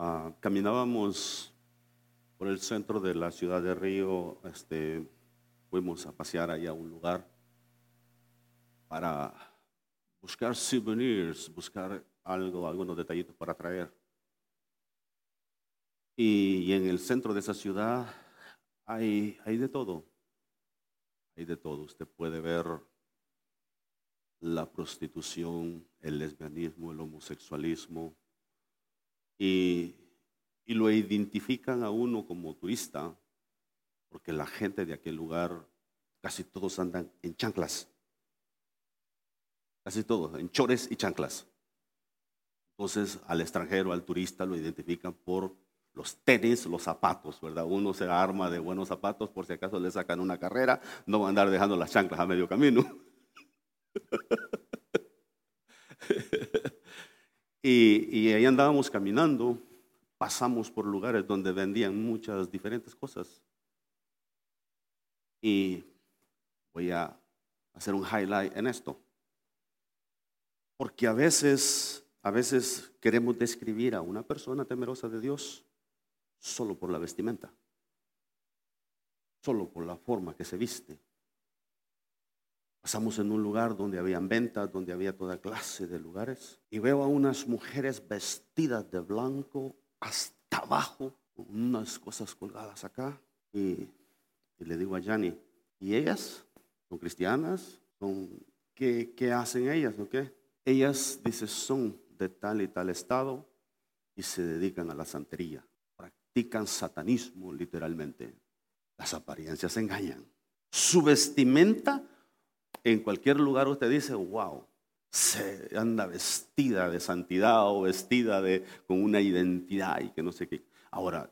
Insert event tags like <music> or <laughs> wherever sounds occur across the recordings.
Ah, caminábamos por el centro de la ciudad de Río, este, fuimos a pasear ahí a un lugar para buscar souvenirs, buscar algo, algunos detallitos para traer. Y, en el centro de esa ciudad hay, hay de todo, hay de todo. Usted puede ver la prostitución, el lesbianismo, el homosexualismo, y, lo identifican a uno como turista, porque la gente de aquel lugar, casi todos andan en chanclas, casi todos, en chores y chanclas. Entonces al extranjero, al turista, lo identifican por los tenis, los zapatos, ¿verdad? Uno se arma de buenos zapatos por si acaso le sacan una carrera, no va a andar dejando las chanclas a medio camino. <laughs> y, ahí andábamos caminando, pasamos por lugares donde vendían muchas diferentes cosas. Y voy a hacer un highlight en esto. Porque a veces, a veces queremos describir a una persona temerosa de Dios solo por la vestimenta, solo por la forma que se viste. Pasamos en un lugar donde habían ventas, donde había toda clase de lugares. Y veo a unas mujeres vestidas de blanco hasta abajo, con unas cosas colgadas acá. Y, le digo a Yanni, ¿y ellas? ¿Son cristianas? ¿Son, qué, ¿Qué hacen ellas o qué? Ellas, dice, son de tal y tal estado y se dedican a la santería. Practican satanismo literalmente. Las apariencias engañan. Su vestimenta en cualquier lugar usted dice, wow, se anda vestida de santidad o vestida de, con una identidad y que no sé qué. Ahora,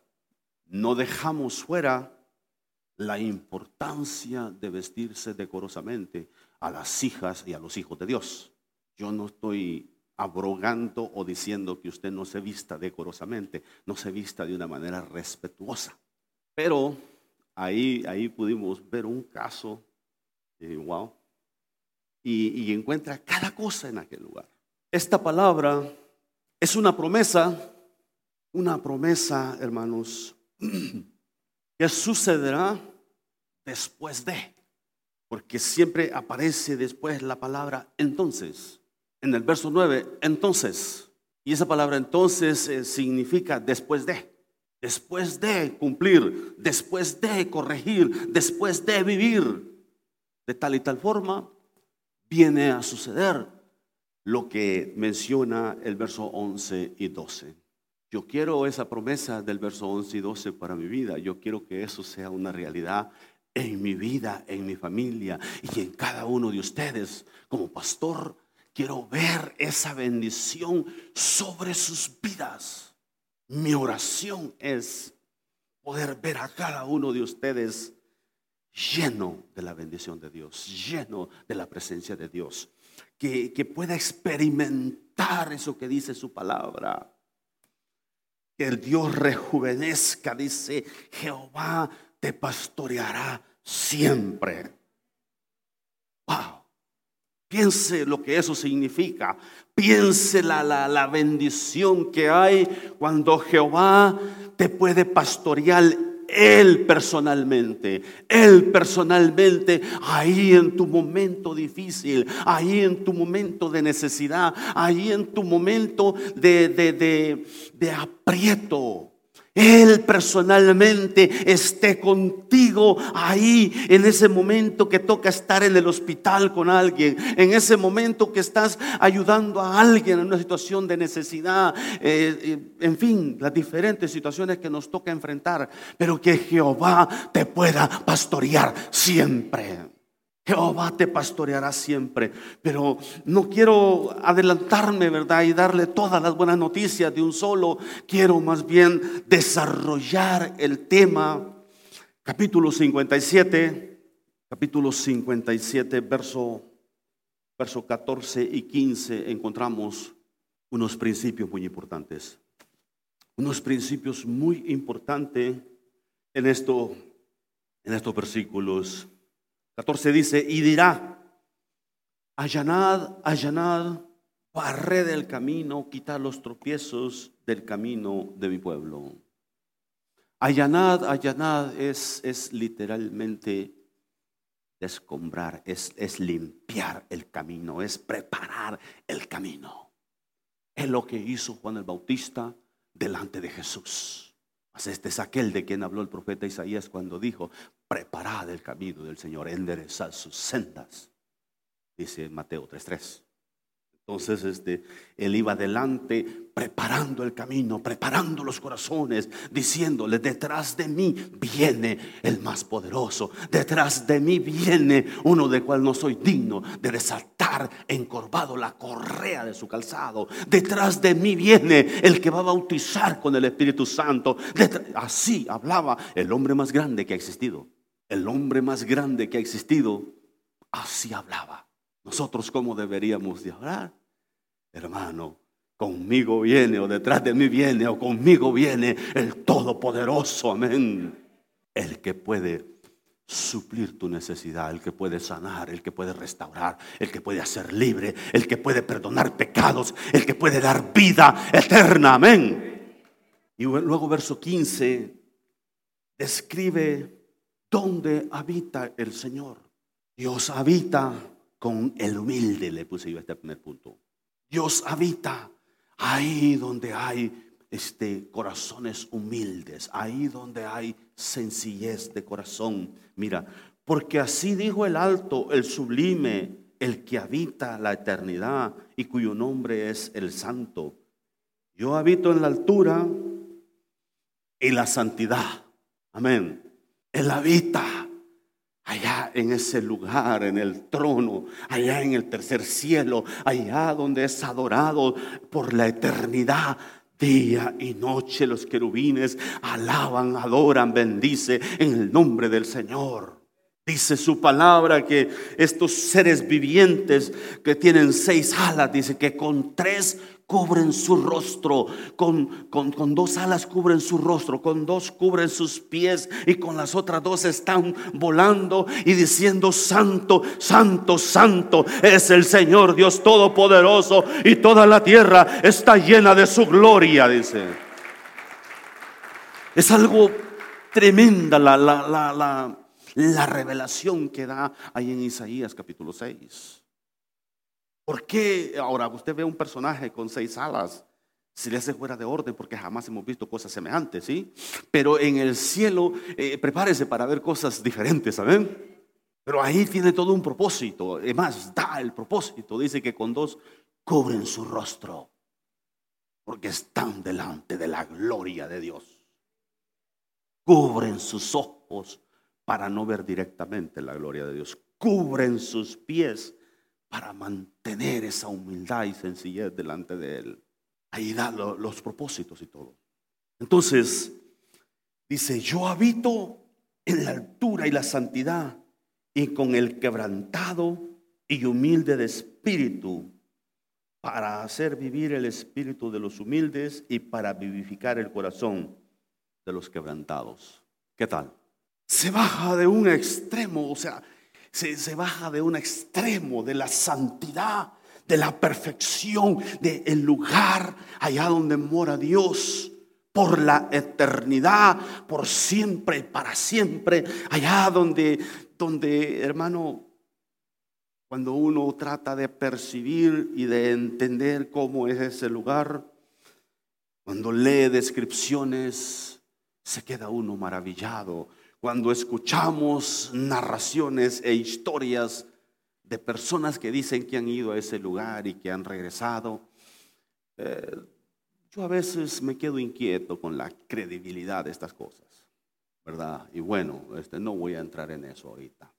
no dejamos fuera la importancia de vestirse decorosamente a las hijas y a los hijos de Dios. Yo no estoy abrogando o diciendo que usted no se vista decorosamente, no se vista de una manera respetuosa. Pero ahí, ahí pudimos ver un caso, wow, y, encuentra cada cosa en aquel lugar. Esta palabra es una promesa, una promesa, hermanos, <clears throat> que sucederá después de, porque siempre aparece después la palabra entonces. En el verso 9, entonces. Y esa palabra entonces eh, significa después de. Después de cumplir, después de corregir, después de vivir de tal y tal forma viene a suceder lo que menciona el verso 11 y 12. Yo quiero esa promesa del verso 11 y 12 para mi vida. Yo quiero que eso sea una realidad en mi vida, en mi familia y en cada uno de ustedes. Como pastor, quiero ver esa bendición sobre sus vidas. Mi oración es poder ver a cada uno de ustedes lleno de la bendición de Dios, lleno de la presencia de Dios, que, pueda experimentar eso que dice su palabra. Que el Dios rejuvenezca, dice, Jehová te pastoreará siempre. Wow. Piense lo que eso significa. Piense la, la, la bendición que hay cuando Jehová te puede pastorear él personalmente, Él personalmente, ahí en tu momento difícil, ahí en tu momento de necesidad, ahí en tu momento de, de, de, de aprieto. Él personalmente esté contigo ahí en ese momento que toca estar en el hospital con alguien, en ese momento que estás ayudando a alguien en una situación de necesidad, eh, en fin, las diferentes situaciones que nos toca enfrentar, pero que Jehová te pueda pastorear siempre. Jehová te pastoreará siempre. Pero no quiero adelantarme, ¿verdad? Y darle todas las buenas noticias de un solo. Quiero más bien desarrollar el tema. Capítulo 57, capítulo 57, verso, verso 14 y 15, encontramos unos principios muy importantes. Unos principios muy importantes en, esto, en estos versículos 14 dice, y dirá, allanad, allanad barré del camino, quitar los tropiezos del camino de mi pueblo. Allanad, allanad es, es literalmente descombrar, es, es limpiar el camino, es preparar el camino. Es lo que hizo Juan el Bautista delante de Jesús. Este es aquel de quien habló el profeta Isaías cuando dijo, preparad el camino del Señor, enderezad sus sendas. Dice Mateo 3.3. Entonces este, él iba adelante preparando el camino, preparando los corazones, diciéndole, detrás de mí viene el más poderoso, detrás de mí viene uno de cual no soy digno de desatar encorvado la correa de su calzado, detrás de mí viene el que va a bautizar con el Espíritu Santo. Así hablaba el hombre más grande que ha existido, el hombre más grande que ha existido, así hablaba. Nosotros cómo deberíamos de hablar, hermano. Conmigo viene o detrás de mí viene o conmigo viene el Todopoderoso, amén. El que puede suplir tu necesidad, el que puede sanar, el que puede restaurar, el que puede hacer libre, el que puede perdonar pecados, el que puede dar vida eterna, amén. Y luego verso 15 describe dónde habita el Señor. Dios habita con el humilde, le puse yo este primer punto. Dios habita ahí donde hay este, corazones humildes, ahí donde hay sencillez de corazón. Mira, porque así dijo el alto, el sublime, el que habita la eternidad y cuyo nombre es el santo. Yo habito en la altura y la santidad. Amén. Él habita allá en ese lugar, en el trono, allá en el tercer cielo, allá donde es adorado por la eternidad. Día y noche los querubines alaban, adoran, bendice en el nombre del Señor. Dice su palabra que estos seres vivientes que tienen seis alas, dice que con tres cubren su rostro, con, con, dos alas cubren su rostro, con dos cubren sus pies y con las otras dos están volando y diciendo, Santo, Santo, Santo es el Señor Dios Todopoderoso y toda la tierra está llena de su gloria, dice. Es algo tremenda la, la, la, la revelación que da ahí en Isaías capítulo 6. ¿Por qué ahora usted ve un personaje con seis alas? Se le hace fuera de orden porque jamás hemos visto cosas semejantes, ¿sí? Pero en el cielo, eh, prepárese para ver cosas diferentes, ¿saben? Pero ahí tiene todo un propósito. Además, da el propósito. Dice que con dos cubren su rostro porque están delante de la gloria de Dios. Cubren sus ojos para no ver directamente la gloria de Dios. Cubren sus pies para mantener esa humildad y sencillez delante de Él. Ahí da los propósitos y todo. Entonces, dice, yo habito en la altura y la santidad y con el quebrantado y humilde de espíritu para hacer vivir el espíritu de los humildes y para vivificar el corazón de los quebrantados. ¿Qué tal? Se baja de un extremo, o sea, se, baja de un extremo de la santidad, de la perfección, del lugar allá donde mora Dios por la eternidad, por siempre, para siempre, allá donde, donde, hermano, cuando uno trata de percibir y de entender cómo es ese lugar, cuando lee descripciones, se queda uno maravillado cuando escuchamos narraciones e historias de personas que dicen que han ido a ese lugar y que han regresado, eh, yo a veces me quedo inquieto con la credibilidad de estas cosas, ¿verdad? Y bueno, este, no voy a entrar en eso ahorita.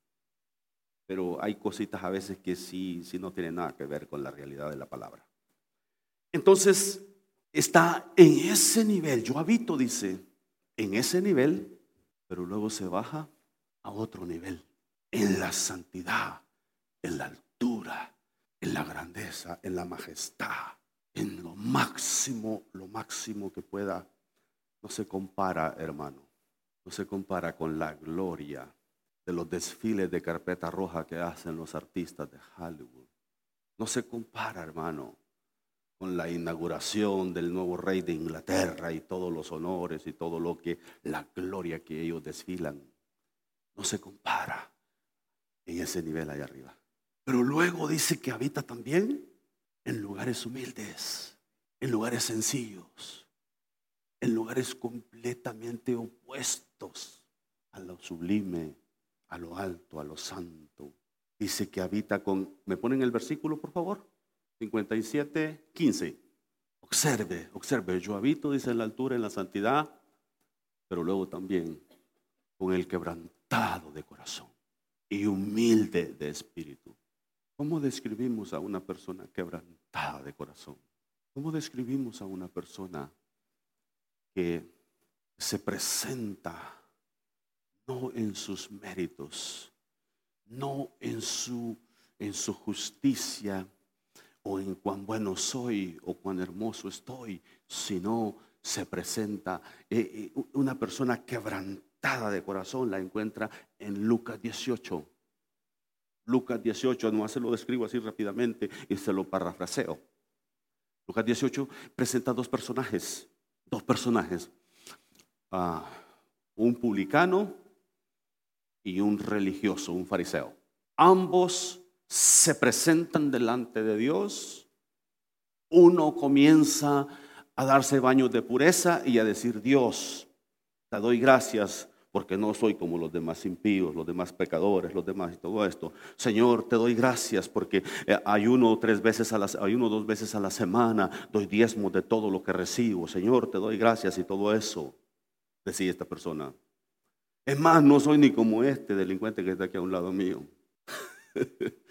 Pero hay cositas a veces que sí, sí no tienen nada que ver con la realidad de la palabra. Entonces, está en ese nivel, yo habito, dice, en ese nivel pero luego se baja a otro nivel, en la santidad, en la altura, en la grandeza, en la majestad, en lo máximo, lo máximo que pueda. No se compara, hermano, no se compara con la gloria de los desfiles de carpeta roja que hacen los artistas de Hollywood. No se compara, hermano, con la inauguración del nuevo rey de Inglaterra y todos los honores y todo lo que, la gloria que ellos desfilan, no se compara en ese nivel allá arriba. Pero luego dice que habita también en lugares humildes, en lugares sencillos, en lugares completamente opuestos a lo sublime, a lo alto, a lo santo. Dice que habita con, ¿me ponen el versículo por favor? 57, 15. Observe, observe, yo habito, dice en la altura, en la santidad, pero luego también con el quebrantado de corazón y humilde de espíritu. ¿Cómo describimos a una persona quebrantada de corazón? ¿Cómo describimos a una persona que se presenta no en sus méritos, no en su, en su justicia o en cuán bueno soy o cuán hermoso estoy, sino se presenta eh, eh, una persona quebrantada de corazón, la encuentra en Lucas 18. Lucas 18, no se lo describo así rápidamente y se lo parafraseo. Lucas 18 presenta dos personajes, dos personajes, un publicano y un religioso, un fariseo. Ambos se presentan delante de Dios. Uno comienza a darse baños de pureza y a decir, Dios, te doy gracias porque no soy como los demás impíos, los demás pecadores, los demás y todo esto. Señor, te doy gracias porque eh, ayuno tres veces a la, ayuno dos veces a la semana, doy diezmo de todo lo que recibo. Señor, te doy gracias y todo eso, decía esta persona. Es más, no soy ni como este delincuente que está aquí a un lado mío. <laughs>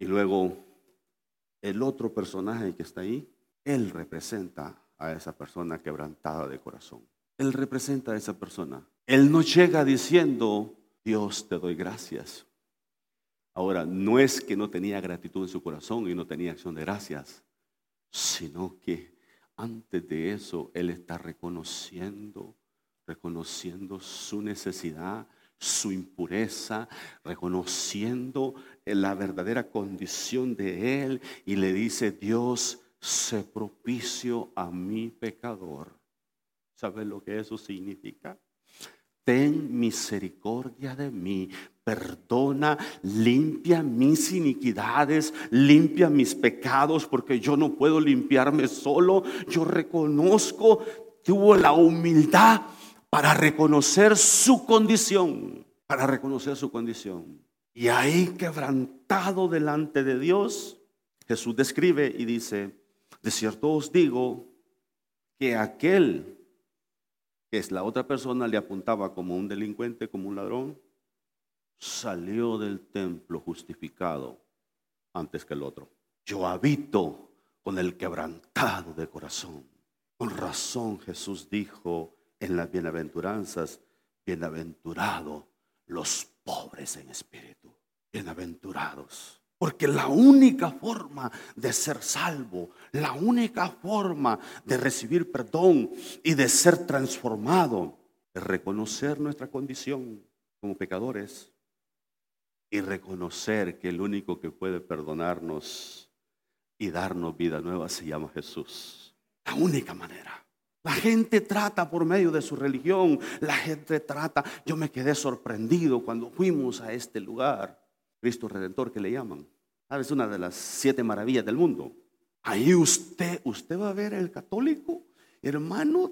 y luego el otro personaje que está ahí, él representa a esa persona quebrantada de corazón. Él representa a esa persona. Él no llega diciendo, Dios te doy gracias. Ahora, no es que no tenía gratitud en su corazón y no tenía acción de gracias, sino que antes de eso Él está reconociendo reconociendo su necesidad, su impureza, reconociendo la verdadera condición de él y le dice, Dios, se propicio a mi pecador. ¿Sabe lo que eso significa? Ten misericordia de mí, perdona, limpia mis iniquidades, limpia mis pecados, porque yo no puedo limpiarme solo. Yo reconozco, tuvo la humildad para reconocer su condición, para reconocer su condición. Y ahí quebrantado delante de Dios, Jesús describe y dice, de cierto os digo que aquel que es la otra persona le apuntaba como un delincuente, como un ladrón, salió del templo justificado antes que el otro. Yo habito con el quebrantado de corazón. Con razón Jesús dijo, en las bienaventuranzas, bienaventurado los pobres en espíritu, bienaventurados. Porque la única forma de ser salvo, la única forma de recibir perdón y de ser transformado es reconocer nuestra condición como pecadores y reconocer que el único que puede perdonarnos y darnos vida nueva se llama Jesús. La única manera. La gente trata por medio de su religión, la gente trata, yo me quedé sorprendido cuando fuimos a este lugar, Cristo Redentor que le llaman. Es una de las siete maravillas del mundo. Ahí usted, usted va a ver el católico, hermano,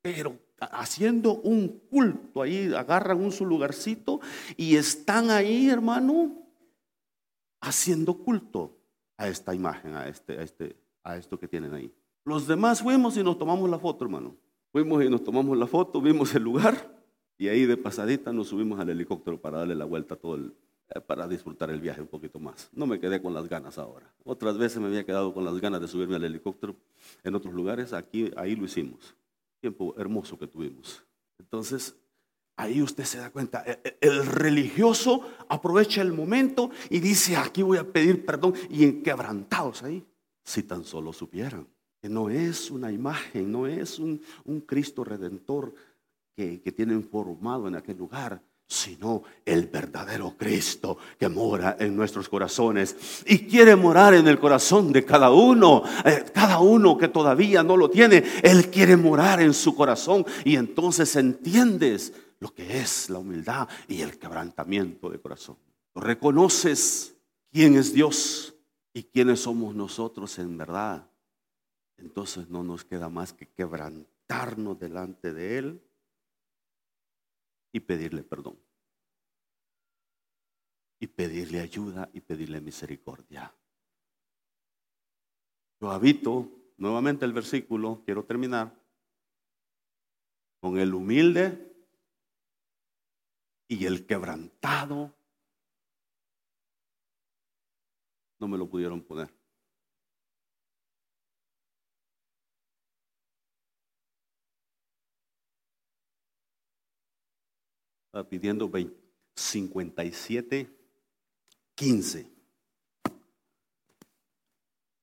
pero haciendo un culto, ahí agarran un su lugarcito y están ahí, hermano, haciendo culto a esta imagen, a este, a este, a esto que tienen ahí. Los demás fuimos y nos tomamos la foto, hermano. Fuimos y nos tomamos la foto, vimos el lugar y ahí de pasadita nos subimos al helicóptero para darle la vuelta todo el, eh, para disfrutar el viaje un poquito más. No me quedé con las ganas ahora. Otras veces me había quedado con las ganas de subirme al helicóptero en otros lugares. Aquí, ahí lo hicimos. Tiempo hermoso que tuvimos. Entonces, ahí usted se da cuenta. E, e, el religioso aprovecha el momento y dice, aquí voy a pedir perdón. Y enquebrantados ahí, si tan solo supieran no es una imagen, no es un, Cristo redentor que, que tienen formado en aquel lugar, sino el verdadero Cristo que mora en nuestros corazones y quiere morar en el corazón de cada uno. Eh, cada uno que todavía no lo tiene, Él quiere morar en su corazón y entonces entiendes lo que es la humildad y el quebrantamiento de corazón. Reconoces quién es Dios y quiénes somos nosotros en verdad. Entonces no nos queda más que quebrantarnos delante de Él y pedirle perdón. Y pedirle ayuda y pedirle misericordia. Yo habito, nuevamente el versículo, quiero terminar, con el humilde y el quebrantado. No me lo pudieron poner. Pidiendo 57, 15.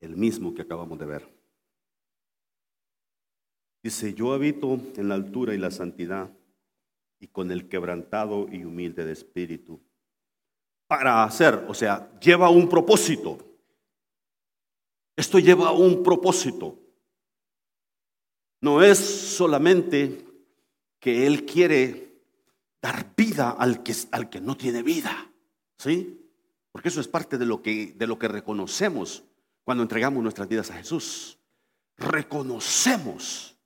El mismo que acabamos de ver. Dice, yo habito en la altura y la santidad y con el quebrantado y humilde de espíritu. Para hacer, o sea, lleva un propósito. Esto lleva un propósito. No es solamente que Él quiere dar vida al que, al que no tiene vida. ¿Sí? Porque eso es parte de lo, que, de lo que reconocemos cuando entregamos nuestras vidas a Jesús. Reconocemos,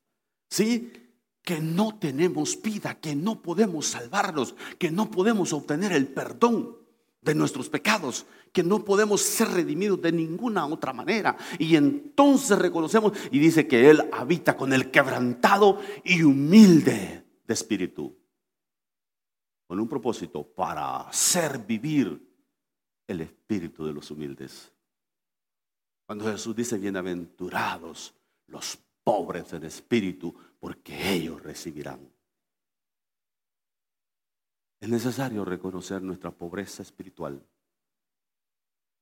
¿sí? Que no tenemos vida, que no podemos salvarnos, que no podemos obtener el perdón de nuestros pecados, que no podemos ser redimidos de ninguna otra manera. Y entonces reconocemos y dice que Él habita con el quebrantado y humilde de espíritu con un propósito para hacer vivir el espíritu de los humildes. Cuando Jesús dice, bienaventurados los pobres en espíritu, porque ellos recibirán. Es necesario reconocer nuestra pobreza espiritual,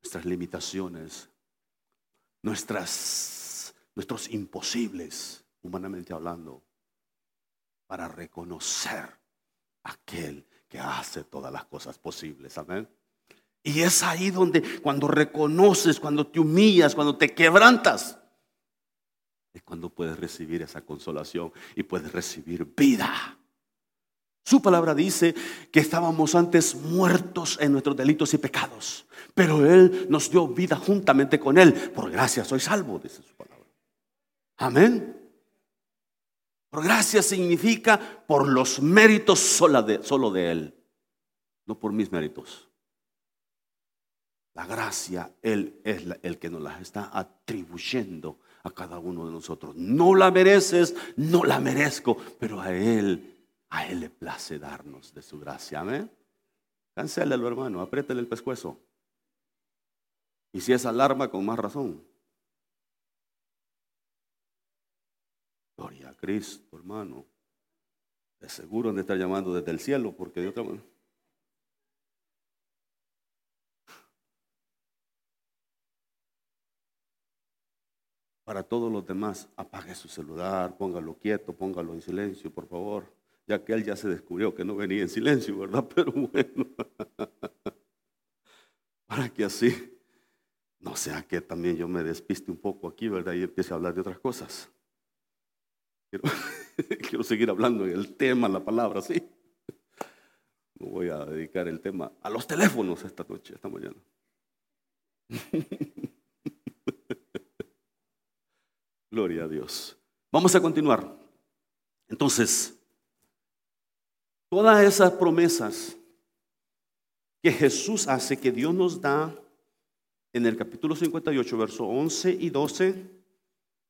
nuestras limitaciones, nuestras, nuestros imposibles, humanamente hablando, para reconocer aquel hace todas las cosas posibles. Amén. Y es ahí donde cuando reconoces, cuando te humillas, cuando te quebrantas, es cuando puedes recibir esa consolación y puedes recibir vida. Su palabra dice que estábamos antes muertos en nuestros delitos y pecados, pero Él nos dio vida juntamente con Él. Por gracia soy salvo, dice su palabra. Amén. Por gracia significa por los méritos solo de, Él, no por mis méritos. La gracia, Él es el que nos la está atribuyendo a cada uno de nosotros. No la mereces, no la merezco, pero a Él, a Él le place darnos de su gracia. Amén. Cancélalo, hermano, apriétale el pescuezo. Y si es alarma, con más razón. Gloria a Cristo, hermano. De seguro han de estar llamando desde el cielo, porque de otra manera. Para todos los demás, apague su celular, póngalo quieto, póngalo en silencio, por favor. Ya que él ya se descubrió que no venía en silencio, ¿verdad? <laughs> Pero bueno, <laughs> para que así no sea que también yo me despiste un poco aquí, ¿verdad? Y empiece a hablar de otras cosas. <laughs> Quiero, seguir hablando en el tema, la palabra, sí. No voy a dedicar el tema a los teléfonos esta noche, esta mañana. <laughs> Gloria a Dios. Vamos a continuar. Entonces, todas esas promesas que Jesús hace, que Dios nos da en el capítulo 58, verso 11 y 12,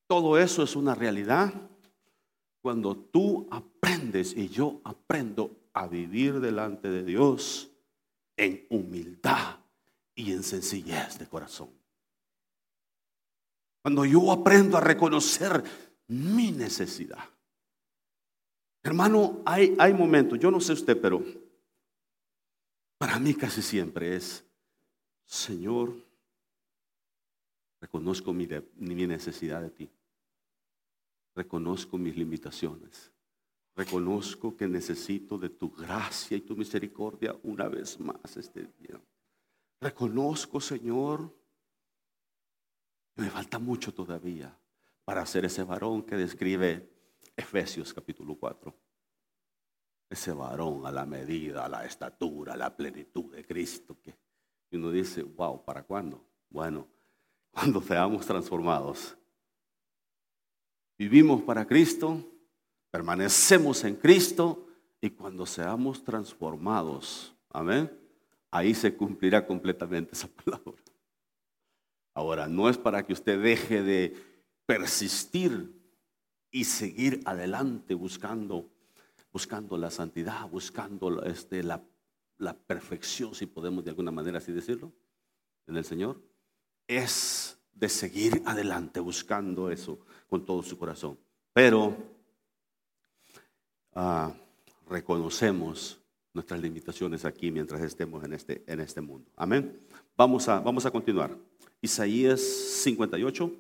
todo eso es una realidad cuando tú aprendes y yo aprendo a vivir delante de Dios en humildad y en sencillez de corazón. Cuando yo aprendo a reconocer mi necesidad. Hermano, hay, hay momentos, yo no sé usted, pero para mí casi siempre es, Señor, reconozco mi, mi necesidad de ti reconozco mis limitaciones. Reconozco que necesito de tu gracia y tu misericordia una vez más este día. Reconozco, Señor, que me falta mucho todavía para ser ese varón que describe Efesios capítulo 4. Ese varón a la medida, a la estatura, a la plenitud de Cristo. Que uno dice, wow, ¿para cuándo? Bueno, <laughs> cuando seamos transformados. Vivimos para Cristo, permanecemos en Cristo y cuando seamos transformados, amén, ahí se cumplirá completamente esa <laughs> palabra. Ahora, no es para que usted deje de persistir y seguir adelante buscando, buscando la santidad, buscando este, la, la perfección, si podemos de alguna manera así decirlo, en el Señor. Es de seguir adelante buscando eso con todo su corazón. Pero ah, reconocemos nuestras limitaciones aquí mientras estemos en este, en este mundo. Amén. Vamos a, vamos a continuar. Isaías 58,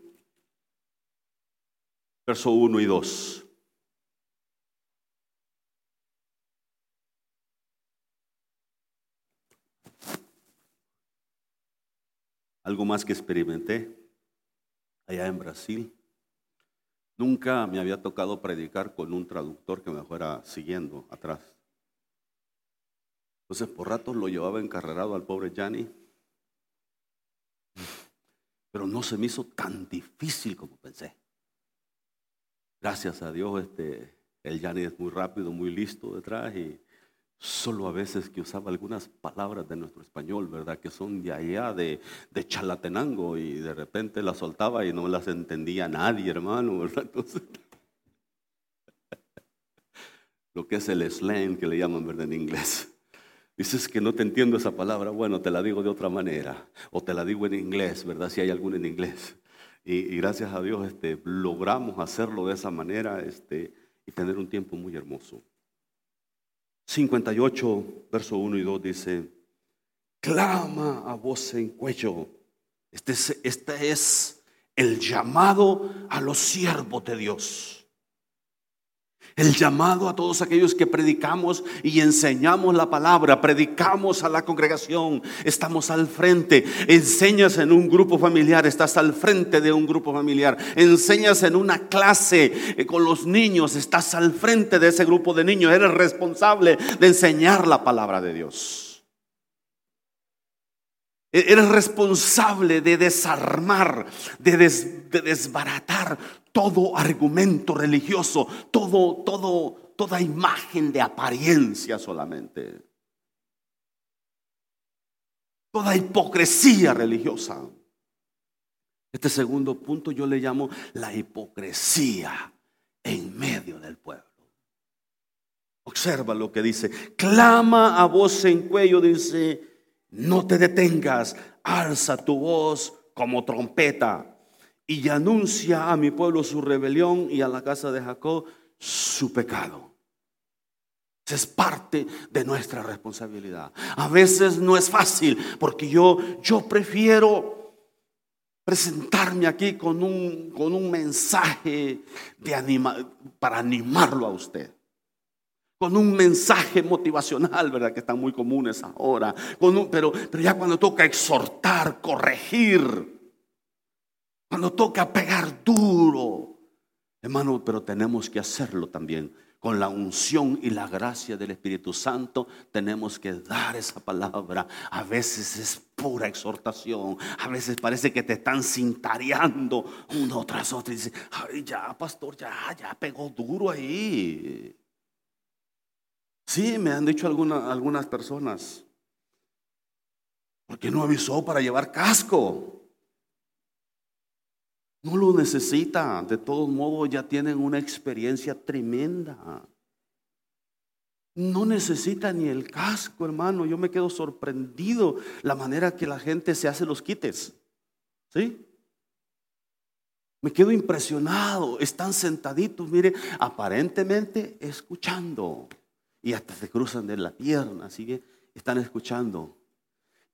verso 1 y 2. Algo más que experimenté allá en Brasil. Nunca me había tocado predicar con un traductor que me fuera siguiendo atrás. Entonces por ratos lo llevaba encarrerado al pobre Yanni pero no se me hizo tan difícil como pensé. Gracias a Dios, este, el Yanni es muy rápido, muy listo detrás y solo a veces que usaba algunas palabras de nuestro español, ¿verdad? Que son de allá, de, Chalatenango y de repente las soltaba y no las entendía nadie, hermano, ¿verdad? <laughs> Entonces, lo que es el slang que le llaman, ¿verdad? En inglés. Dices que no te entiendo esa palabra, bueno, te la digo de otra manera, o te la digo en inglés, ¿verdad? Si hay alguna en inglés. Y, gracias a Dios este, logramos hacerlo de esa manera este, y tener un tiempo muy hermoso. 58, verso 1 y 2 dice, clama a voz en cuello. Este es, este es el llamado a los siervos de Dios. El llamado a todos aquellos que predicamos y enseñamos la palabra, predicamos a la congregación, estamos al frente, enseñas en un grupo familiar, estás al frente de un grupo familiar, enseñas en una clase eh, con los niños, estás al frente de ese grupo de niños, eres responsable de enseñar la palabra de Dios. E-, eres responsable de desarmar, de, de desbaratar todo argumento religioso, todo, todo, toda imagen de apariencia solamente. Toda hipocresía religiosa. Este segundo punto yo le llamo la hipocresía en medio del pueblo. Observa lo que dice. Clama a voz en cuello, dice, no te detengas, alza tu voz como trompeta y anuncia a mi pueblo su rebelión y a la casa de Jacob su pecado. Es parte de nuestra responsabilidad. A veces no es fácil porque yo, yo prefiero presentarme aquí con un, con un mensaje de anima, para animarlo a usted. Con un mensaje motivacional, ¿verdad? Que están muy comunes ahora. Con pero, pero ya cuando toca exhortar, corregir, cuando toca pegar duro. Hermano, pero tenemos que hacerlo también. Con la unción y la gracia del Espíritu Santo tenemos que dar esa palabra. A veces es pura exhortación. A veces parece que te están cintareando uno tras otro. Y dice, ay, ya, pastor, ya, ya pegó duro ahí. Sí, me han dicho algunas personas. porque no avisó para llevar casco? No lo necesita. De todos modos ya tienen una experiencia tremenda. No necesita ni el casco, hermano. Yo me quedo sorprendido la manera que la gente se hace los quites. ¿Sí? Me quedo impresionado. Están sentaditos, mire, aparentemente escuchando. Y hasta se cruzan de la pierna, así que están escuchando.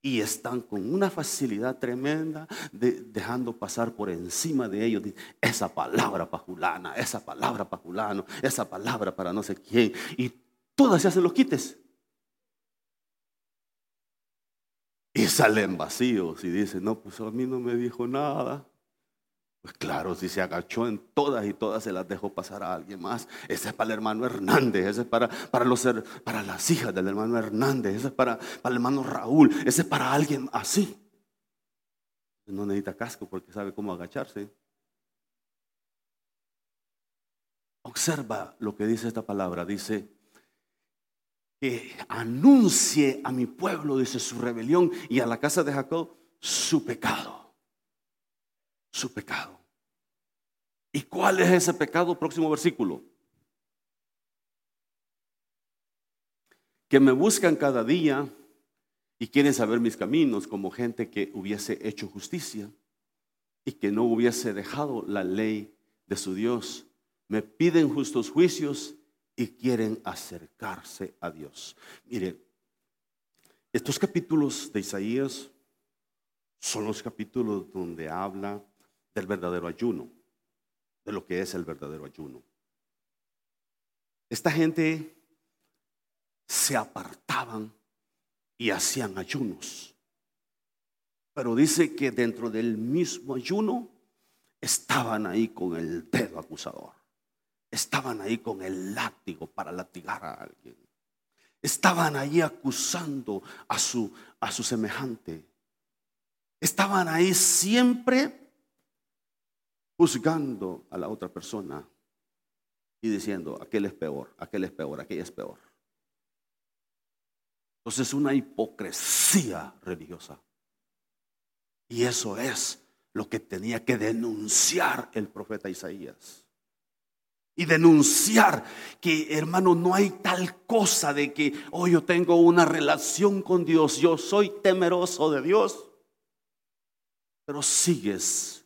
y están con una facilidad tremenda de, dejando pasar por encima de ellos esa palabra pajulana, esa palabra pajulano, esa palabra para no sé quién. Y todas se hacen los quites. Y salen vacíos y dicen, no, pues a mí no me dijo nada. Pues claro, si se agachó en todas y todas se las dejó pasar a alguien más. Ese es para el hermano Hernández, ese es para, para, los, para las hijas del hermano Hernández, ese es para, para el hermano Raúl, ese es para alguien así. No necesita casco porque sabe cómo agacharse. Observa lo que dice esta palabra. Dice que anuncie a mi pueblo, dice su rebelión, y a la casa de Jacob su pecado su pecado. ¿Y cuál es ese pecado? Próximo versículo. Que me buscan cada día y quieren saber mis caminos como gente que hubiese hecho justicia y que no hubiese dejado la ley de su Dios. Me piden justos juicios y quieren acercarse a Dios. Mire, estos capítulos de Isaías son los capítulos donde habla del verdadero ayuno, de lo que es el verdadero ayuno. Esta gente se apartaban y hacían ayunos. Pero dice que dentro del mismo ayuno estaban ahí con el dedo acusador. Estaban ahí con el látigo para latigar a alguien. Estaban ahí acusando a su, a su semejante. Estaban ahí siempre juzgando a la otra persona y diciendo, aquel es peor, aquel es peor, aquella es peor. Entonces una hipocresía religiosa. Y eso es lo que tenía que denunciar el profeta Isaías. Y denunciar que, hermano, no hay tal cosa de que, oh, yo tengo una relación con Dios, yo soy temeroso de Dios, pero sigues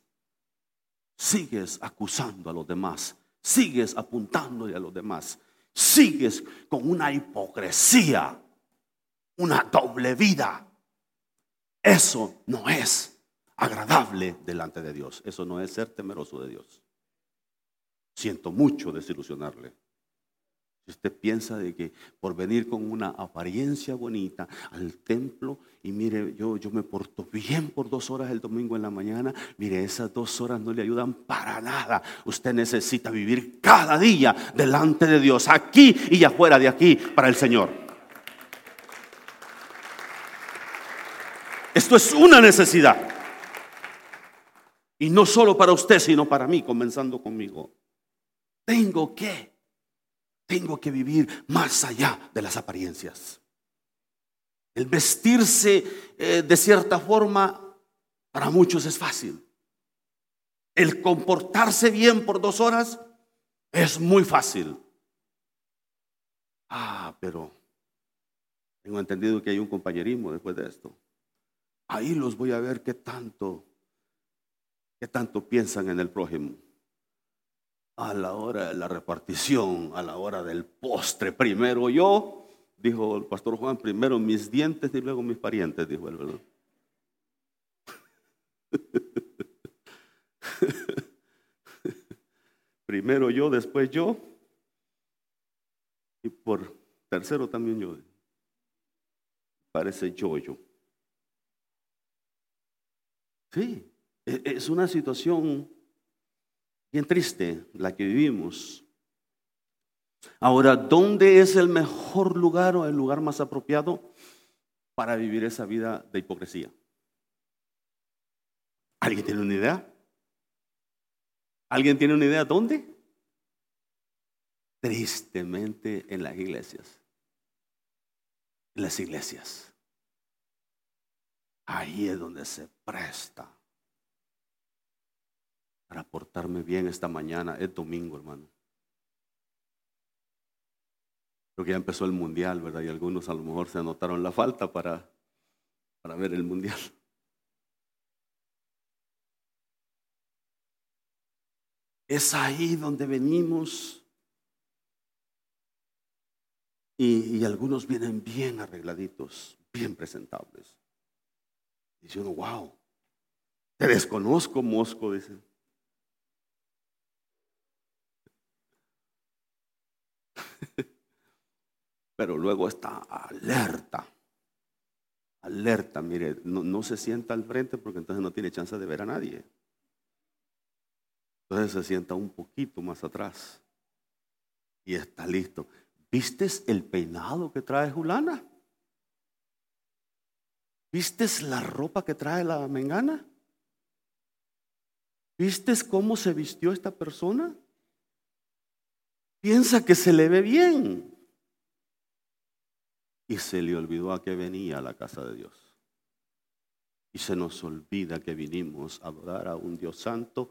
sigues acusando a los demás, sigues apuntándole a los demás, sigues con una hipocresía, una doble vida. Eso no es agradable delante de Dios. Eso no es ser temeroso de Dios. Siento mucho desilusionarle. Si usted piensa de que por venir con una apariencia bonita al templo y mire, yo, yo me porto bien por dos horas el domingo en la mañana, mire, esas dos horas no le ayudan para nada. Usted necesita vivir cada día delante de Dios, aquí y afuera de aquí, para el Señor. Esto es una necesidad. Y no solo para usted, sino para mí, comenzando conmigo. Tengo que tengo que vivir más allá de las apariencias. El vestirse eh, de cierta forma para muchos es fácil. El comportarse bien por dos horas es muy fácil. Ah, pero tengo entendido que hay un compañerismo después de esto. Ahí los voy a ver qué tanto, qué tanto piensan en el prójimo a la hora de la repartición, a la hora del postre, primero yo, dijo el pastor Juan, primero mis dientes y luego mis parientes, dijo él, ¿verdad? <laughs> primero yo, después yo, y por tercero también yo. Parece yo, yo. Sí, e-, es una situación Bien triste la que vivimos. Ahora, ¿dónde es el mejor lugar o el lugar más apropiado para vivir esa vida de hipocresía? ¿Alguien tiene una idea? ¿Alguien tiene una idea dónde? Tristemente en las iglesias. En las iglesias. Ahí es donde se presta para portarme bien esta mañana. Es domingo, hermano. Creo que ya empezó el mundial, ¿verdad? Y algunos a lo mejor se anotaron la falta para, para ver el mundial. <laughs> Es ahí donde venimos. Y, algunos vienen bien arregladitos, bien presentables. Dice uno, wow, te desconozco, Mosco, dice. <laughs> Pero luego está alerta, alerta, mire, no, no, se sienta al frente porque entonces no tiene chance de ver a nadie. Entonces se sienta un poquito más atrás y está listo. ¿Vistes el peinado que trae Julana? ¿Vistes la ropa que trae la mengana? ¿Vistes cómo se vistió esta persona? Piensa que se le ve bien. Y se le olvidó a qué venía a la casa de Dios. Y se nos olvida que vinimos a adorar a un Dios santo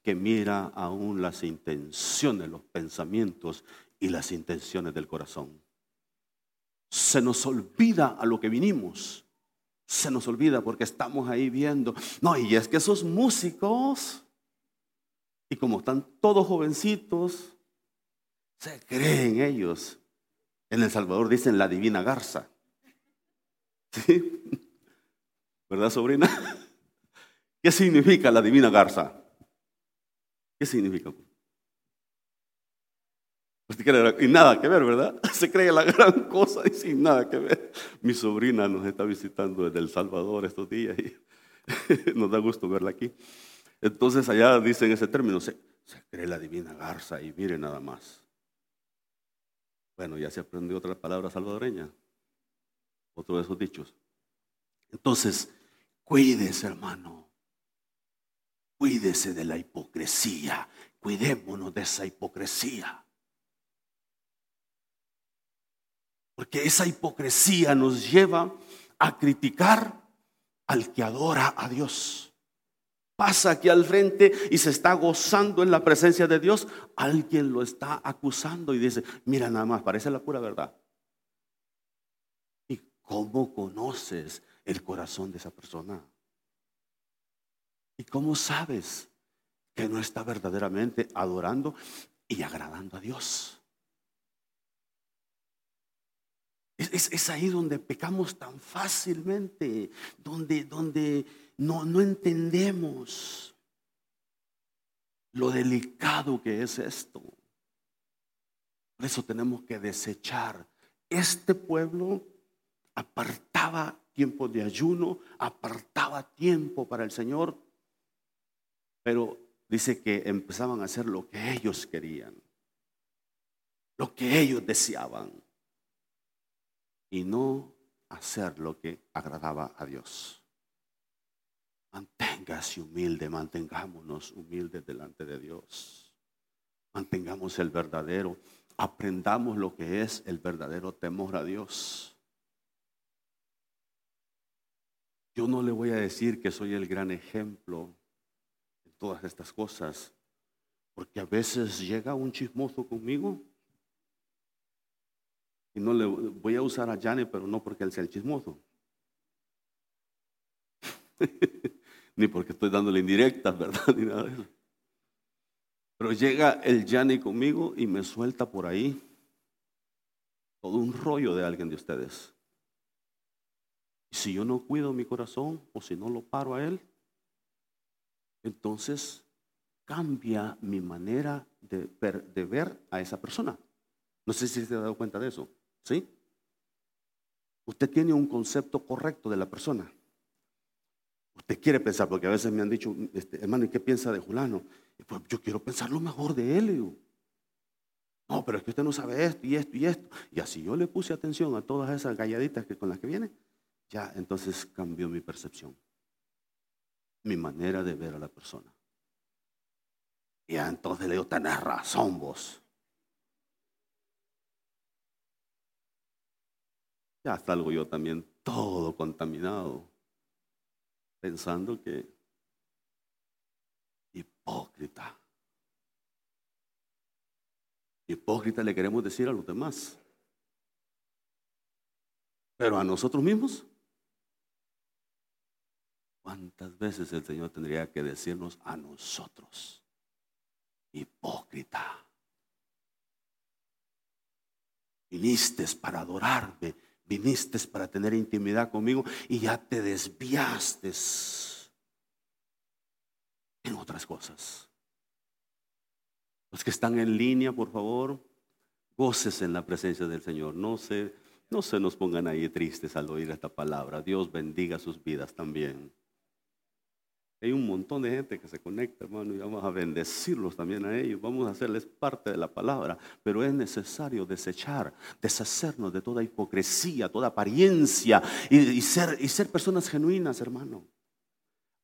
que mira aún las intenciones, los pensamientos y las intenciones del corazón. Se nos olvida a lo que vinimos. Se nos olvida porque estamos ahí viendo. No, y es que esos músicos, y como están todos jovencitos, se creen ellos. En El Salvador dicen la divina garza. <laughs> ¿Sí? ¿Verdad, sobrina? <laughs> ¿Qué significa la divina garza? ¿Qué significa? Y nada que ver, ¿verdad? <laughs> Se cree la gran cosa y sin nada que ver. Mi sobrina nos está visitando desde El Salvador estos días y nos da gusto verla aquí. Entonces allá dicen ese término, se, se cree la divina garza y mire nada más. Bueno, ya se aprendió otra palabra salvadoreña, otro de esos dichos. Entonces, cuídese hermano, cuídese de la hipocresía, cuidémonos de esa hipocresía. Porque esa hipocresía nos lleva a criticar al que adora a Dios. Pasa aquí al frente y se está gozando en la presencia de Dios. Alguien lo está acusando y dice, mira nada más, parece la pura verdad. ¿Y cómo conoces el corazón de esa persona? ¿Y cómo sabes que no está verdaderamente adorando y agradando a Dios? Es, ahí donde pecamos tan fácilmente, donde, donde no, no entendemos lo delicado que es esto. Por eso tenemos que desechar. Este pueblo apartaba tiempo de ayuno, apartaba tiempo para el Señor, pero dice que empezaban a hacer lo que ellos querían, lo que ellos deseaban y no hacer lo que agradaba a Dios. Manténgase humilde, mantengámonos humildes delante de Dios. Mantengamos el verdadero, aprendamos lo que es el verdadero temor a Dios. Yo no le voy a decir que soy el gran ejemplo en todas estas cosas, porque a veces llega un chismoso conmigo y no le voy a usar a Jane, pero no porque él sea el chismoso. <laughs> Ni porque estoy dándole indirectas, ¿verdad? <laughs> Ni nada de eso. Pero llega el Jane conmigo y me suelta por ahí todo un rollo de alguien de ustedes. Y si yo no cuido mi corazón o si no lo paro a él, entonces cambia mi manera de ver, de ver a esa persona. No sé si se ha dado cuenta de eso. ¿Sí? Usted tiene un concepto correcto de la persona. Usted quiere pensar, porque a veces me han dicho, este, hermano, ¿y qué piensa de Julano? pues yo quiero pensar lo mejor de él. No, pero es que usted no sabe esto y esto y esto. Y así yo le puse atención a todas esas galladitas que con las que viene, ya entonces cambió mi percepción, mi manera de ver a la persona. Y entonces le digo, tenés razón vos. Ya salgo yo también todo contaminado, pensando que hipócrita. Hipócrita le queremos decir a los demás. Pero a nosotros mismos, ¿cuántas veces el Señor tendría que decirnos a nosotros? Hipócrita. Viniste para adorarme, viniste para tener intimidad conmigo y ya te desviaste en otras cosas. Los que están en línea, por favor, goces en la presencia del Señor. No se, no se nos pongan ahí tristes al oír esta palabra. Dios bendiga sus vidas también. Hay un montón de gente que se conecta, hermano, y vamos a bendecirlos también a ellos. Vamos a hacerles parte de la palabra, pero es necesario desechar, deshacernos de toda hipocresía, toda apariencia y, ser, y ser personas genuinas, hermano.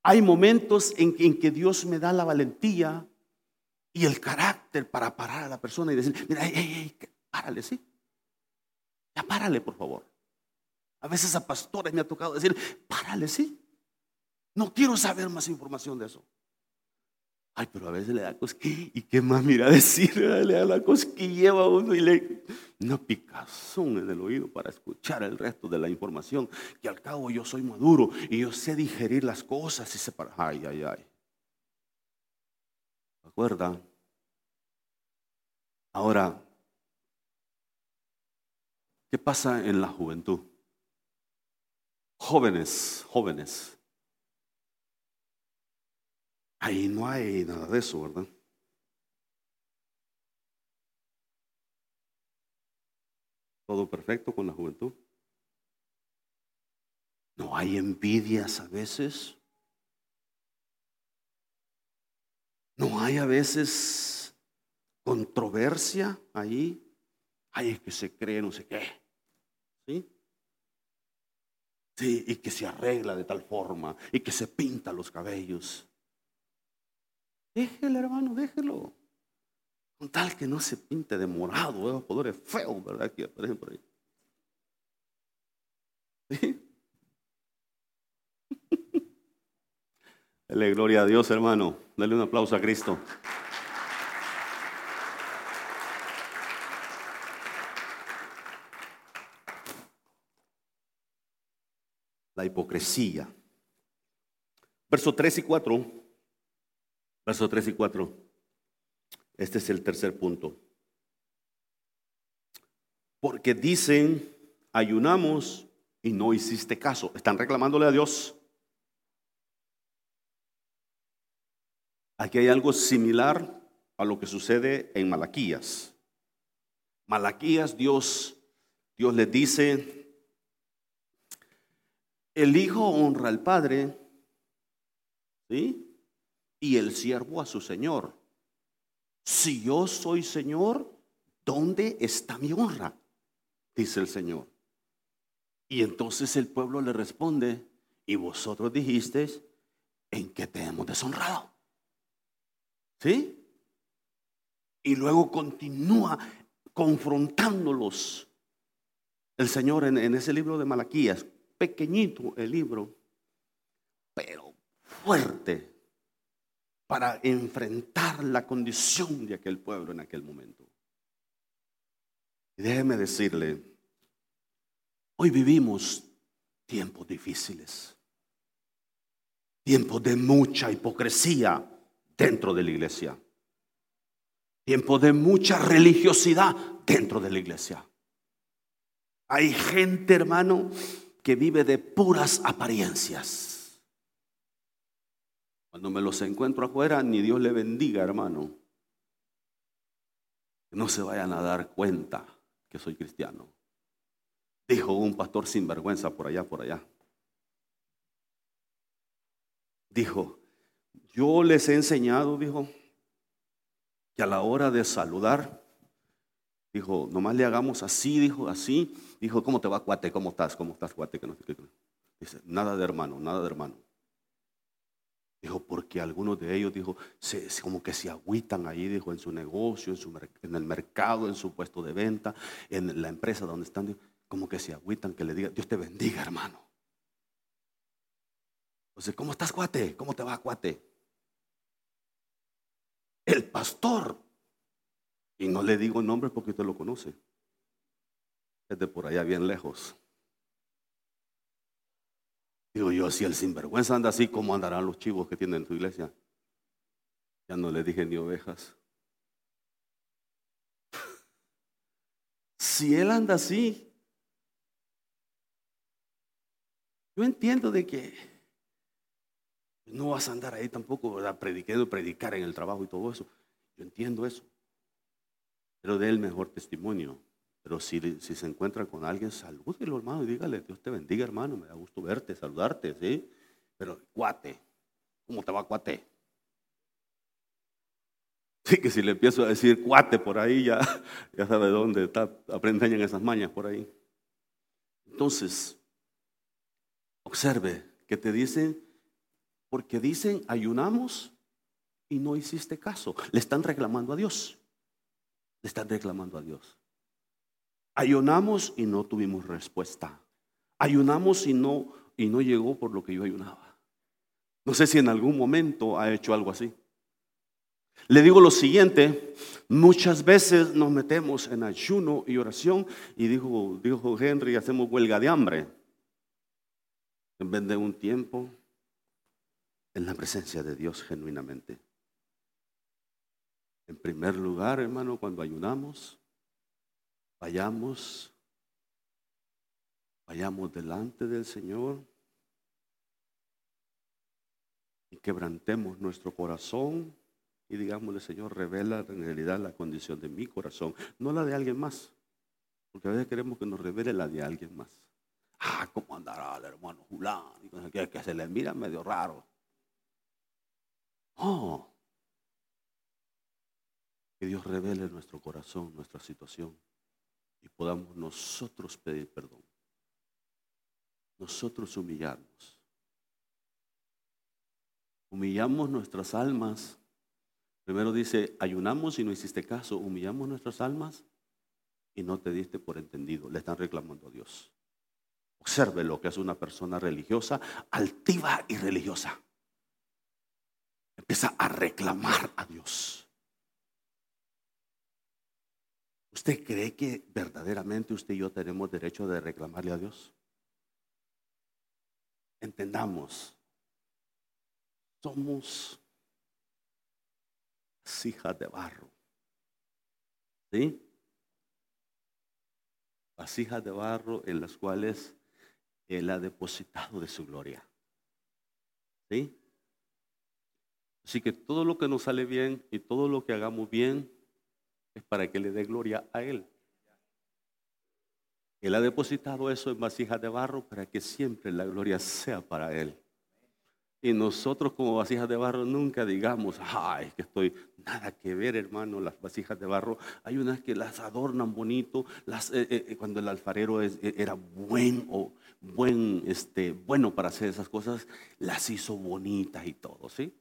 Hay momentos en, que Dios me da la valentía y el carácter para parar a la persona y decir, mira, párale, sí. Ya párale, por favor. A veces a pastores me ha tocado decir, párale, sí. No quiero saber más información de eso. Ay, pero a veces le da cosquilla. ¿Y qué más mira decir? <laughs> Le da la cosquilla a uno y le una picazón en el oído para escuchar el resto de la información. Que al cabo yo soy maduro y yo sé digerir las cosas y separar. Ay, ay, ay. ¿Acuerda? Ahora, ¿qué pasa en la juventud? Jóvenes, jóvenes. Ahí no hay nada de eso, ¿verdad? Todo perfecto con la juventud. No hay envidias a veces. No hay a veces controversia ahí. Hay que se cree no sé qué. ¿Sí? Sí, y que se arregla de tal forma y que se pinta los cabellos. Déjelo, hermano, déjelo. Con tal que no se pinte de morado, esos colores feos, ¿verdad? Que aparecen por ahí. ¿Sí? Dale gloria a Dios, hermano. Dale un aplauso a Cristo. La hipocresía. Verso 3 y 4 Versos 3 y 4. Este es el tercer punto. Porque dicen, ayunamos y no hiciste caso. Están reclamándole a Dios. Aquí hay algo similar a lo que sucede en Malaquías. Malaquías, Dios, Dios le dice, el hijo honra al padre, ¿sí? Y el siervo a su señor. Si yo soy señor, ¿dónde está mi honra? Dice el Señor. Y entonces el pueblo le responde, y vosotros dijisteis, ¿en qué te hemos deshonrado? ¿Sí? Y luego continúa confrontándolos. El Señor en, en ese libro de Malaquías, pequeñito el libro, pero fuerte para enfrentar la condición de aquel pueblo en aquel momento. Y déjeme decirle, hoy vivimos tiempos difíciles, tiempos de mucha hipocresía dentro de la iglesia, tiempos de mucha religiosidad dentro de la iglesia. Hay gente, hermano, que vive de puras apariencias. Cuando me los encuentro afuera, ni Dios le bendiga, hermano. Que no se vayan a dar cuenta que soy cristiano. Dijo un pastor sin vergüenza por allá, por allá. Dijo, yo les he enseñado, dijo, que a la hora de saludar, dijo, nomás le hagamos así, dijo, así. Dijo, ¿cómo te va, cuate? ¿Cómo estás? ¿Cómo estás, cuate? Que no Dice, nada de hermano, nada de hermano. Dijo, porque algunos de ellos, dijo, como que se agüitan ahí, dijo, en su negocio, en, su, en el mercado, en su puesto de venta, en la empresa donde están, como que se agüitan, que le diga, Dios te bendiga, hermano. Entonces, ¿cómo estás, cuate? ¿Cómo te va, cuate? El pastor, y no le digo nombre porque usted lo conoce, es de por allá bien lejos. Digo yo, si el sinvergüenza anda así, ¿cómo andarán los chivos que tienen en tu iglesia? Ya no le dije ni ovejas. Si él anda así, Yo entiendo de que no vas a andar ahí tampoco predicando, predicar en el trabajo y todo eso. Yo entiendo eso. Pero dé el mejor testimonio. Pero si, si se encuentra con alguien, salúdelo, hermano, y dígale, Dios te bendiga, hermano, me da gusto verte, saludarte, ¿sí? Pero, cuate, ¿cómo te va, cuate? <laughs> Sí, que si le empiezo a decir cuate por ahí, ya, <laughs> ya sabe dónde está, aprenden esas mañas por ahí. Entonces, observe que te dicen, porque dicen ayunamos y no hiciste caso. Le están reclamando a Dios. Le están reclamando a Dios. Ayunamos y no tuvimos respuesta. Ayunamos y no, y no llegó por lo que yo ayunaba. No sé si en algún momento ha hecho algo así. Le digo lo siguiente, muchas veces nos metemos en ayuno y oración y dijo, dijo Henry, hacemos huelga de hambre. En vez de un tiempo en la presencia de Dios genuinamente. En primer lugar, hermano, cuando ayunamos, vayamos, vayamos delante del Señor y quebrantemos nuestro corazón y digámosle, Señor, revela en realidad la condición de mi corazón, no la de alguien más, porque a veces queremos que nos revele la de alguien más. Ah, ¿cómo andará el hermano Julán? Que, que se le mira medio raro. Oh, que Dios revele nuestro corazón, nuestra situación, y podamos nosotros pedir perdón, nosotros humillarnos. Humillamos nuestras almas Primero dice, ayunamos y no hiciste caso, humillamos nuestras almas y no te diste por entendido. Le están reclamando a Dios. Observe lo que es una persona religiosa, altiva y religiosa. Empieza a reclamar a Dios. ¿Usted cree que verdaderamente usted y yo tenemos derecho de reclamarle a Dios? Entendamos, somos vasijas de barro. ¿Sí? Vasijas de barro en las cuales Él ha depositado de su gloria. ¿Sí? Así que todo lo que nos sale bien y todo lo que hagamos bien es para que le dé gloria a Él. Él ha depositado eso en vasijas de barro para que siempre la gloria sea para Él. Y nosotros como vasijas de barro nunca digamos, ay, que estoy nada que ver, hermano, las vasijas de barro. Hay unas que las adornan bonito, las, eh, eh, eh, cuando el alfarero era buen o buen, este, bueno para hacer esas cosas, las hizo bonitas y todo, ¿sí?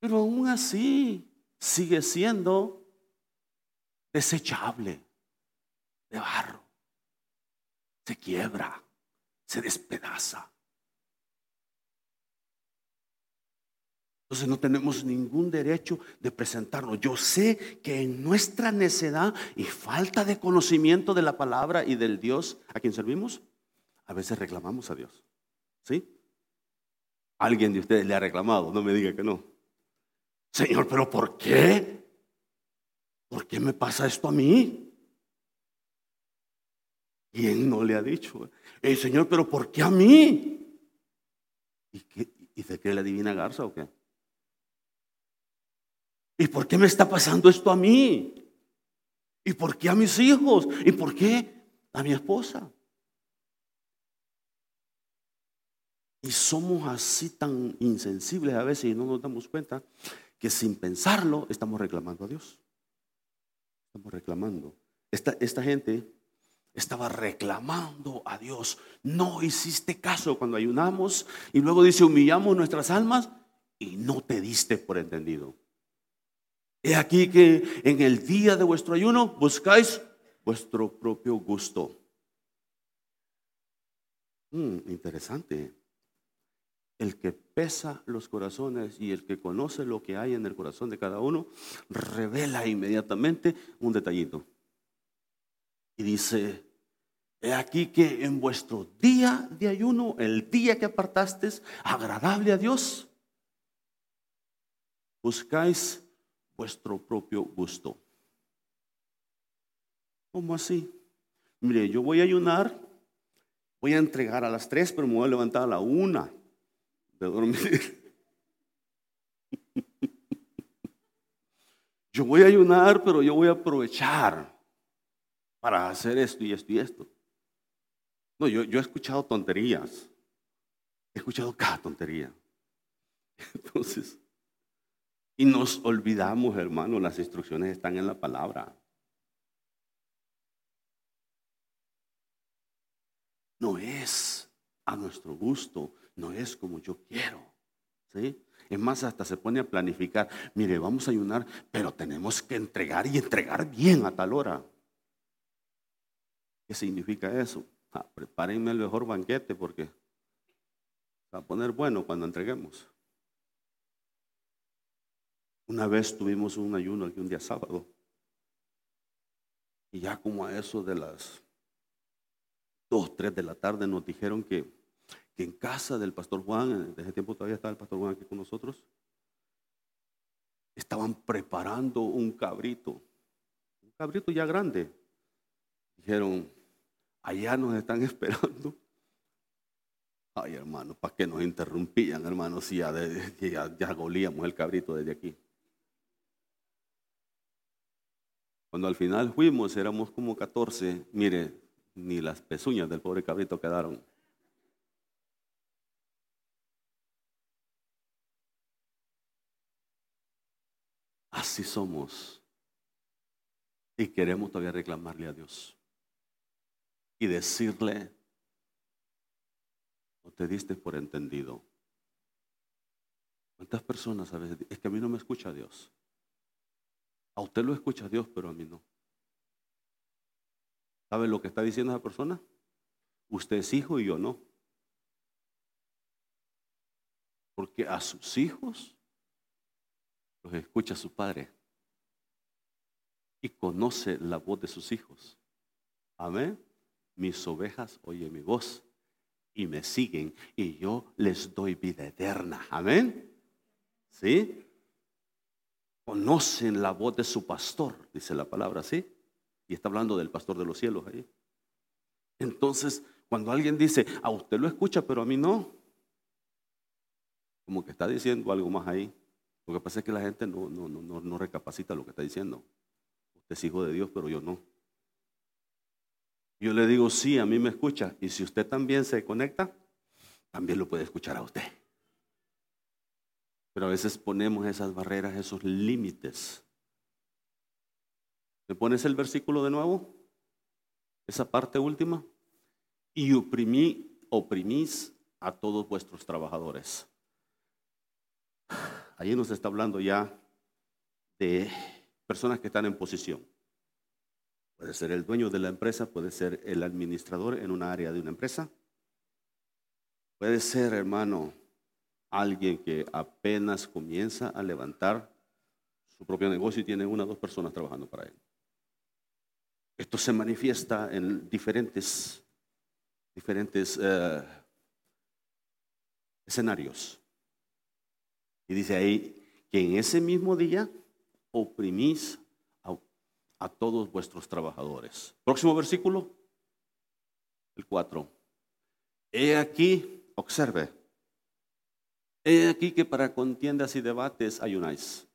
Pero aún así sigue siendo desechable, de barro. Se quiebra, se despedaza. Entonces no tenemos ningún derecho de presentarnos. Yo sé que en nuestra necedad y falta de conocimiento de la palabra y del Dios a quien servimos, a veces reclamamos a Dios. ¿Sí? Alguien de ustedes le ha reclamado, no me diga que no. Señor, pero ¿por qué? ¿Por qué me pasa esto a mí? ¿Quién no le ha dicho? Señor, pero ¿por qué a mí? ¿Y, qué, ¿Y se cree la divina garza o qué? ¿Y por qué me está pasando esto a mí? ¿Y por qué a mis hijos? ¿Y por qué a mi esposa? Y somos así tan insensibles a veces y no nos damos cuenta que sin pensarlo estamos reclamando a Dios. Estamos reclamando. Esta, esta gente estaba reclamando a Dios. No hiciste caso cuando ayunamos y luego dice humillamos nuestras almas y no te diste por entendido. He aquí que en el día de vuestro ayuno buscáis vuestro propio gusto. Hmm, interesante. El que pesa los corazones y el que conoce lo que hay en el corazón de cada uno, revela inmediatamente un detallito. Y dice, he aquí que en vuestro día de ayuno, el día que apartaste, agradable a Dios, buscáis vuestro propio gusto. ¿Cómo así? Mire, yo voy a ayunar Voy a entregar a las tres, pero me voy a levantar a la una de dormir. <laughs> Yo voy a ayunar, pero yo voy a aprovechar para hacer esto y esto y esto. No, yo, yo he escuchado tonterías. He escuchado cada tontería. <laughs> Entonces, y nos olvidamos, hermano, las instrucciones están en la palabra. No es a nuestro gusto, no es como yo quiero. ¿sí? Es más, hasta se pone a planificar. Mire, vamos a ayunar, pero tenemos que entregar y entregar bien a tal hora. ¿Qué significa eso? Ah, prepárenme el mejor banquete porque va a poner bueno cuando entreguemos. Una vez tuvimos un ayuno aquí un día sábado. Y ya como a eso de las dos, tres de la tarde nos dijeron que, que en casa del pastor Juan, desde tiempo todavía estaba el pastor Juan aquí con nosotros, estaban preparando un cabrito, un cabrito ya grande. Dijeron, allá nos están <laughs> esperando. Ay, hermano, ¿para qué nos interrumpían, hermano? Si ya, ya, ya golíamos el cabrito desde aquí. Cuando al final fuimos, éramos como 14. Mire, ni las pezuñas del pobre cabrito quedaron. Así somos. Y queremos todavía reclamarle a Dios. Y decirle, no te diste por entendido. ¿Cuántas personas a veces? Es que a mí no me escucha Dios. A usted lo escucha Dios, pero a mí no. ¿Sabe lo que está diciendo esa persona? Usted es hijo y yo no. Porque a sus hijos los escucha su padre y conoce la voz de sus hijos. Amén. Mis ovejas oyen mi voz y me siguen y yo les doy vida eterna. Amén. ¿Sí? Conocen la voz de su pastor, dice la palabra, ¿sí? Y está hablando del pastor de los cielos ahí. Entonces, cuando alguien dice, a usted lo escucha, pero a mí no, como que está diciendo algo más ahí. Lo que pasa es que la gente no, no, no, no recapacita lo que está diciendo. Usted es hijo de Dios, pero yo no. Yo le digo, sí, a mí me escucha. Y si usted también se conecta, también lo puede escuchar a usted. Pero a veces ponemos esas barreras, esos límites ¿Me pones el versículo de nuevo? Esa parte última. Y oprimí, oprimís a todos vuestros trabajadores. Allí nos está hablando ya de personas que están en posición. Puede ser el dueño de la empresa, puede ser el administrador en una área de una empresa. Puede ser, hermano, alguien que apenas comienza a levantar su propio negocio y tiene una o dos personas trabajando para él. Esto se manifiesta en diferentes, diferentes eh, escenarios. Y dice ahí que en ese mismo día oprimís a, todos vuestros trabajadores. Próximo versículo, el 4. He aquí, observe, he aquí que para contiendas y debates ayunáis,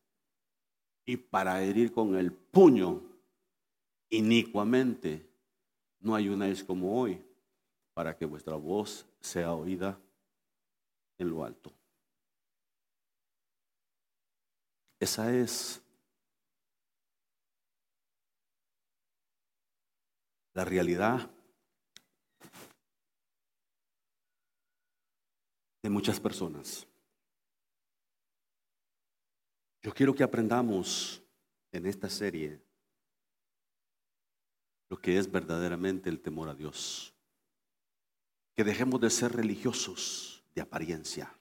y para herir con el puño inicuamente, no ayunáis como hoy, para que vuestra voz sea oída en lo alto. Esa es la realidad de muchas personas. Yo quiero que aprendamos en esta serie lo que es verdaderamente el temor a Dios. Que dejemos de ser religiosos de apariencia.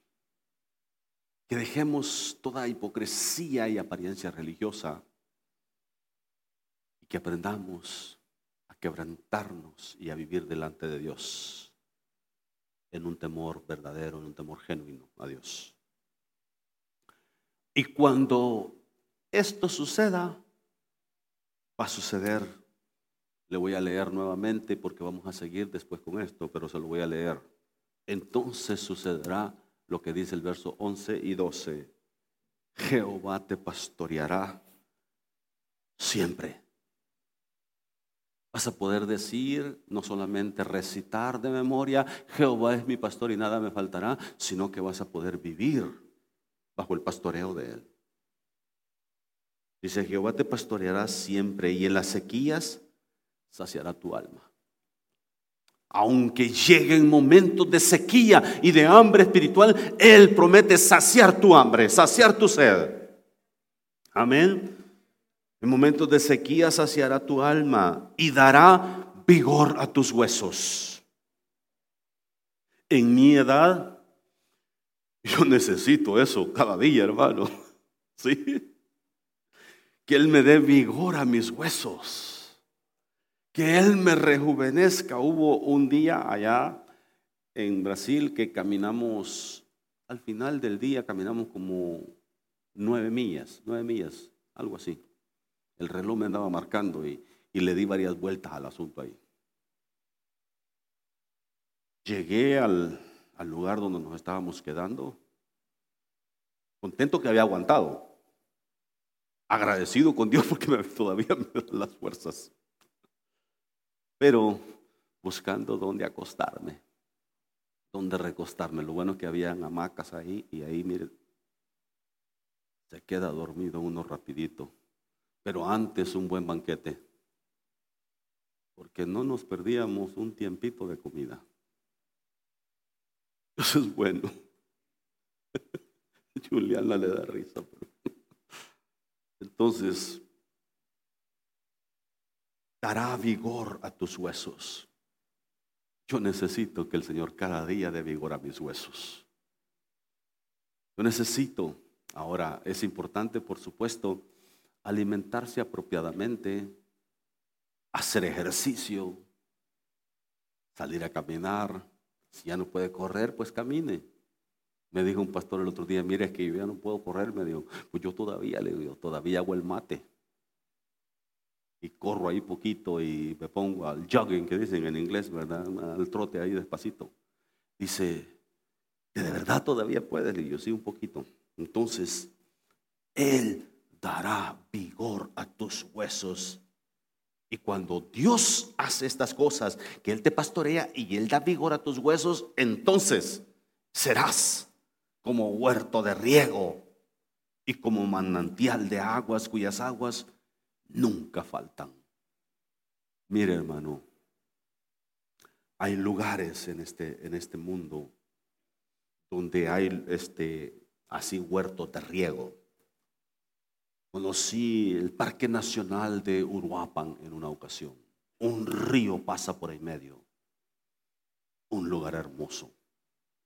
Que dejemos toda hipocresía y apariencia religiosa. Y que aprendamos a quebrantarnos y a vivir delante de Dios en un temor verdadero, en un temor genuino a Dios. Y cuando esto suceda, va a suceder Le voy a leer nuevamente porque vamos a seguir después con esto, pero se lo voy a leer. Entonces sucederá lo que dice el verso 11 y 12. Jehová te pastoreará siempre. Vas a poder decir, no solamente recitar de memoria, Jehová es mi pastor y nada me faltará, sino que vas a poder vivir bajo el pastoreo de él. Dice, Jehová te pastoreará siempre y en las sequías saciará tu alma. Aunque lleguen momentos de sequía y de hambre espiritual, Él promete saciar tu hambre, saciar tu sed. Amén. En momentos de sequía saciará tu alma y dará vigor a tus huesos. En mi edad, yo necesito eso cada día, hermano. <laughs> ¿Sí? Que Él me dé vigor a mis huesos. Que Él me rejuvenezca. Hubo un día allá en Brasil que caminamos, al final del día caminamos como nueve millas, nueve millas, algo así. El reloj me andaba marcando y, le di varias vueltas al asunto ahí. Llegué al lugar donde nos estábamos quedando, contento que había aguantado agradecido con Dios porque todavía me dan las fuerzas. Pero buscando dónde acostarme, dónde recostarme. Lo bueno es que habían hamacas ahí y ahí, mire, se queda dormido uno rapidito. Pero antes un buen banquete, porque no nos perdíamos un tiempito de comida. <laughs> Eso es bueno. <laughs> Juliana le da risa. <laughs> Entonces, dará vigor a tus huesos. Yo necesito que el Señor cada día dé vigor a mis huesos. Yo necesito, ahora es importante por supuesto, alimentarse apropiadamente, hacer ejercicio, salir a caminar. Si ya no puede correr, pues camine. Me dijo un pastor el otro día, mire, es que yo ya no puedo correr. Me dijo, pues yo todavía, le digo, todavía hago el mate. Y corro ahí poquito y me pongo al jogging, que dicen en inglés, ¿verdad? Al trote ahí despacito. Dice, ¿de verdad todavía puedes? Le digo, sí, un poquito. Entonces, Él dará vigor a tus huesos. Y cuando Dios hace estas cosas, que Él te pastorea y Él da vigor a tus huesos, entonces serás como huerto de riego y como manantial de aguas cuyas aguas nunca faltan. Mire hermano, hay lugares en este, en este mundo donde hay este, así huertos de riego. Conocí el Parque Nacional de Uruapan en una ocasión. Un río pasa por en medio. Un lugar hermoso.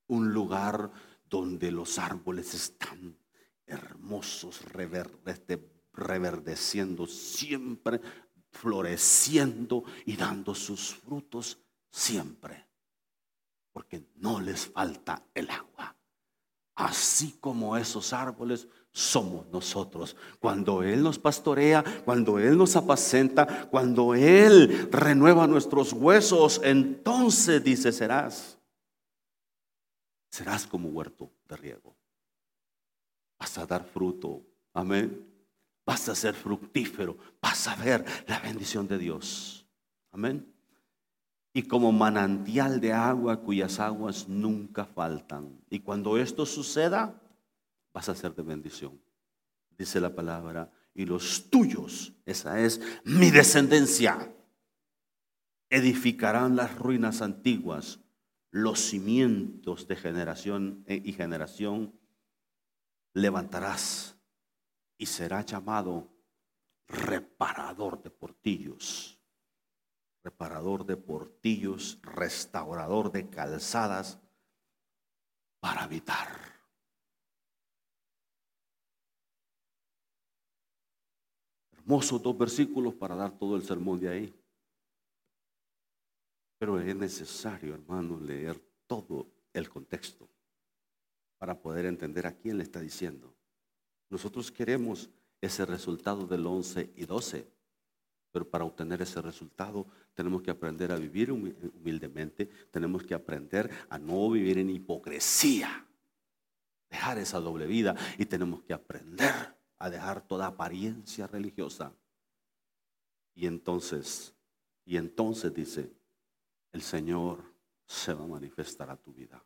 Un lugar donde los árboles están hermosos, reverdeciendo, siempre floreciendo y dando sus frutos siempre, porque no les falta el agua. Así como esos árboles somos nosotros. Cuando Él nos pastorea, cuando Él nos apacenta, cuando Él renueva nuestros huesos, entonces dice, serás serás como huerto de riego. Vas a dar fruto. Amén. Vas a ser fructífero. Vas a ver la bendición de Dios. Amén. Y como manantial de agua cuyas aguas nunca faltan. Y cuando esto suceda, vas a ser de bendición. Dice la palabra. Y los tuyos, esa es mi descendencia, edificarán las ruinas antiguas los cimientos de generación y generación levantarás y será llamado reparador de portillos, reparador de portillos, restaurador de calzadas para habitar. Hermosos dos versículos para dar todo el sermón de ahí. Pero es necesario, hermano, leer todo el contexto para poder entender a quién le está diciendo. Nosotros queremos ese resultado del 11 y 12, Pero para obtener ese resultado tenemos que aprender a vivir humildemente, tenemos que aprender a no vivir en hipocresía, dejar esa doble vida y tenemos que aprender a dejar toda apariencia religiosa. Y entonces, y entonces dice, el Señor se va a manifestar a tu vida.